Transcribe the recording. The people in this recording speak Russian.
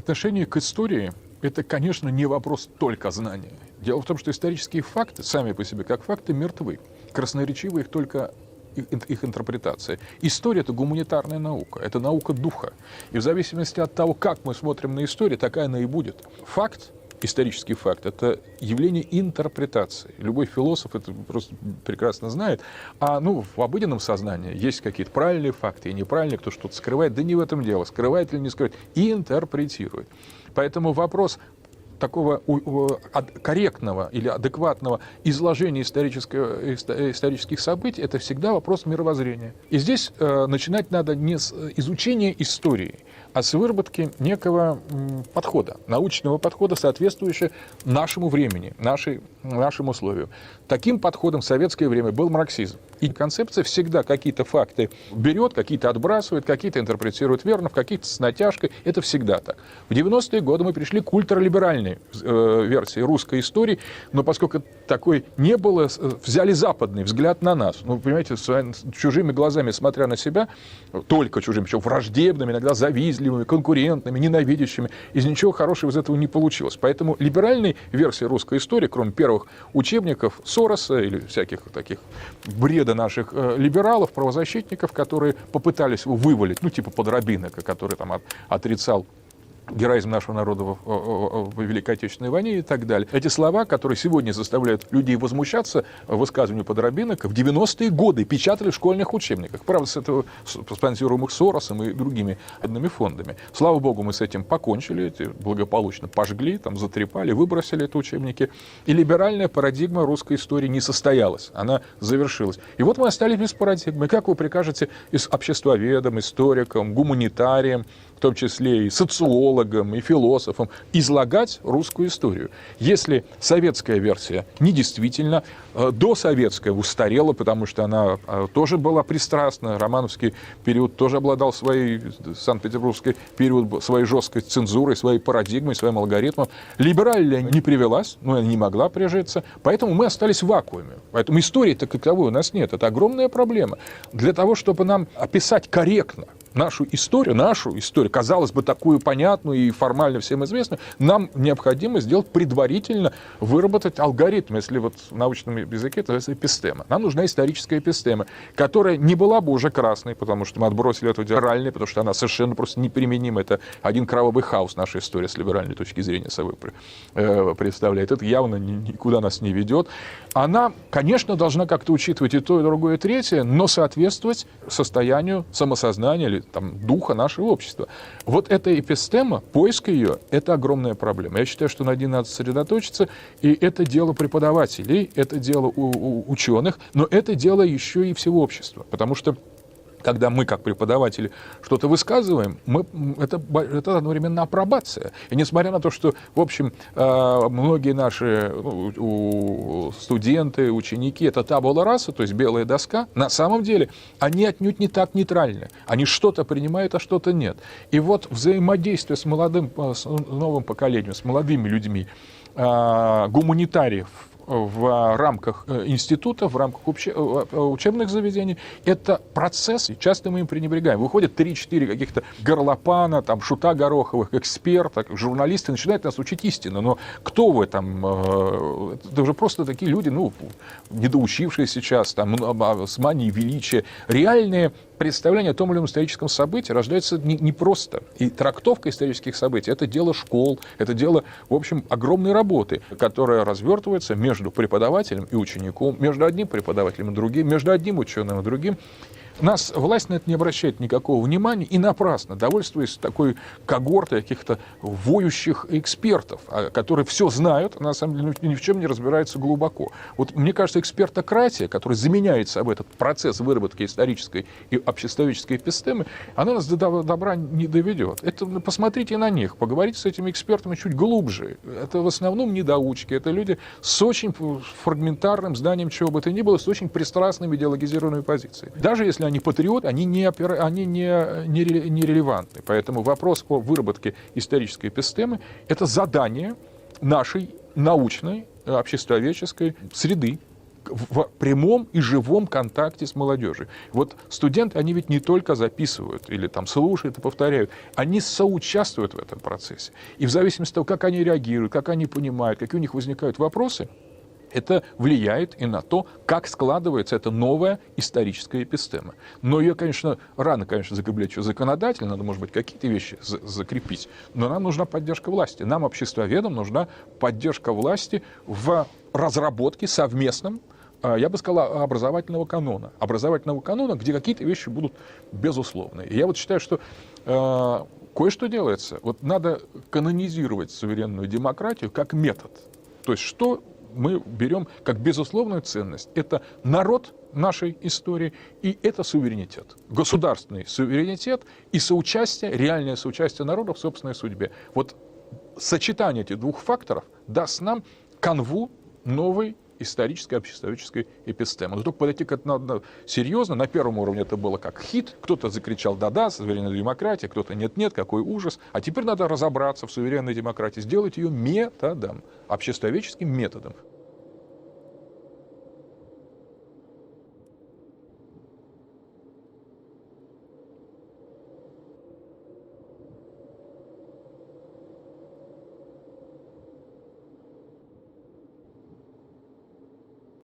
Отношение к истории – это, конечно, не вопрос только знания. Дело в том, что исторические факты, сами по себе как факты, мертвы. Красноречивы их только их, интерпретация. История – это гуманитарная наука, это наука духа. И в зависимости от того, как мы смотрим на историю, такая она и будет. Факт исторический факт, это явление интерпретации. Любой философ это просто прекрасно знает. А ну, в обыденном сознании есть какие-то правильные факты и неправильные, кто что-то скрывает. Да не в этом дело, скрывает или не скрывает, и интерпретирует. Поэтому вопрос такого корректного или адекватного изложения исторических событий, это всегда вопрос мировоззрения. И здесь э, начинать надо не с изучения истории, а с выработки некого подхода, научного подхода, соответствующего нашему времени, нашей, нашим условиям. Таким подходом в советское время был марксизм. И концепция всегда какие-то факты берет, какие-то отбрасывает, какие-то интерпретирует верно, в каких-то с натяжкой. Это всегда так. В 90-е годы мы пришли к ультралиберальной э, версии русской истории, но поскольку такой не было, взяли западный взгляд на нас. Ну, понимаете, с чужими глазами, смотря на себя, только чужими, причем враждебными, иногда завистливыми, конкурентными, ненавидящими, из ничего хорошего из этого не получилось. Поэтому либеральной версии русской истории, кроме первых учебников Сороса или всяких таких бреда наших э, либералов, правозащитников, которые попытались его вывалить, ну, типа Подробинок, который там от, отрицал героизм нашего народа в, в, в Великой Отечественной войне и так далее. Эти слова, которые сегодня заставляют людей возмущаться высказыванию Подробинок, в 90-е годы печатали в школьных учебниках. Правда, с этого спонсируемых Соросом и другими одними фондами. Слава богу, мы с этим покончили, эти благополучно пожгли, там, затрепали, выбросили эти учебники. И либеральная парадигма русской истории не состоялась, она завершилась. И вот мы остались без парадигмы. Как вы прикажете из обществоведам, историкам, гуманитариям, в том числе и социологам, и философам, излагать русскую историю. Если советская версия недействительна, э, досоветская устарела, потому что она э, тоже была пристрастна, романовский период тоже обладал своей, Санкт-Петербургский период, своей жесткой цензурой, своей парадигмой, своим алгоритмом. Либеральная не привелась, но она не могла прижиться, поэтому мы остались в вакууме. Поэтому истории-то таковой у нас нет. Это огромная проблема. Для того, чтобы нам описать корректно нашу историю, нашу историю, казалось бы, такую понятную и формально всем известную, нам необходимо сделать предварительно, выработать алгоритм, если вот в научном языке это эпистема. Нам нужна историческая эпистема, которая не была бы уже красной, потому что мы отбросили эту либеральную, потому что она совершенно просто неприменима. Это один кровавый хаос нашей истории с либеральной точки зрения собой э, представляет. Это явно никуда нас не ведет. Она, конечно, должна как-то учитывать и то, и другое, и третье, но соответствовать состоянию самосознания там, духа нашего общества. Вот эта эпистема, поиск ее, это огромная проблема. Я считаю, что на ней надо сосредоточиться, и это дело преподавателей, это дело у, у ученых, но это дело еще и всего общества, потому что когда мы, как преподаватели, что-то высказываем, мы, это, это одновременно апробация. И несмотря на то, что, в общем, э, многие наши ну, студенты, ученики, это табула раса, то есть белая доска, на самом деле они отнюдь не так нейтральны. Они что-то принимают, а что-то нет. И вот взаимодействие с молодым, э, с новым поколением, с молодыми людьми, э, гуманитариев, в рамках э, института, в рамках э, э, учебных заведений. Это процесс, и часто мы им пренебрегаем. Выходят 3-4 каких-то горлопана, там, шута гороховых, эксперта, журналисты начинают нас учить истину. Но кто вы там? Это уже просто такие люди, ну, недоучившие сейчас, там, а, с манией величия. Реальные представление о том или ином историческом событии рождается не, не просто. И трактовка исторических событий – это дело школ, это дело, в общем, огромной работы, которая развертывается между преподавателем и учеником, между одним преподавателем и другим, между одним ученым и другим. Нас власть на это не обращает никакого внимания и напрасно, довольствуясь такой когортой каких-то воющих экспертов, а, которые все знают, а на самом деле ни в чем не разбираются глубоко. Вот мне кажется, экспертократия, которая заменяет собой этот процесс выработки исторической и обществоведческой эпистемы, она нас до добра не доведет. Это посмотрите на них, поговорите с этими экспертами чуть глубже. Это в основном недоучки, это люди с очень фрагментарным знанием чего бы то ни было, с очень пристрастными идеологизированными позициями. Даже если они патриоты, они не, они не, не, не релевантны. Поэтому вопрос о выработке исторической эпистемы – это задание нашей научной, обществоведческой среды, в прямом и живом контакте с молодежью. Вот студенты, они ведь не только записывают или там слушают и повторяют, они соучаствуют в этом процессе. И в зависимости от того, как они реагируют, как они понимают, какие у них возникают вопросы, это влияет и на то, как складывается эта новая историческая эпистема. Но ее, конечно, рано, конечно, закреплять еще законодательно, надо, может быть, какие-то вещи за закрепить, но нам нужна поддержка власти. Нам, обществоведам, нужна поддержка власти в разработке совместном а, я бы сказал, образовательного канона. Образовательного канона, где какие-то вещи будут безусловные. Я вот считаю, что э, кое-что делается. Вот надо канонизировать суверенную демократию как метод. То есть что мы берем как безусловную ценность. Это народ нашей истории и это суверенитет. Государственный суверенитет и соучастие, реальное соучастие народа в собственной судьбе. Вот сочетание этих двух факторов даст нам канву новой исторической обществоведческой эпистемы. Но только подойти к этому серьезно. На первом уровне это было как хит. Кто-то закричал «да-да», суверенная демократия, кто-то «нет-нет», какой ужас. А теперь надо разобраться в суверенной демократии, сделать ее методом, обществоведческим методом.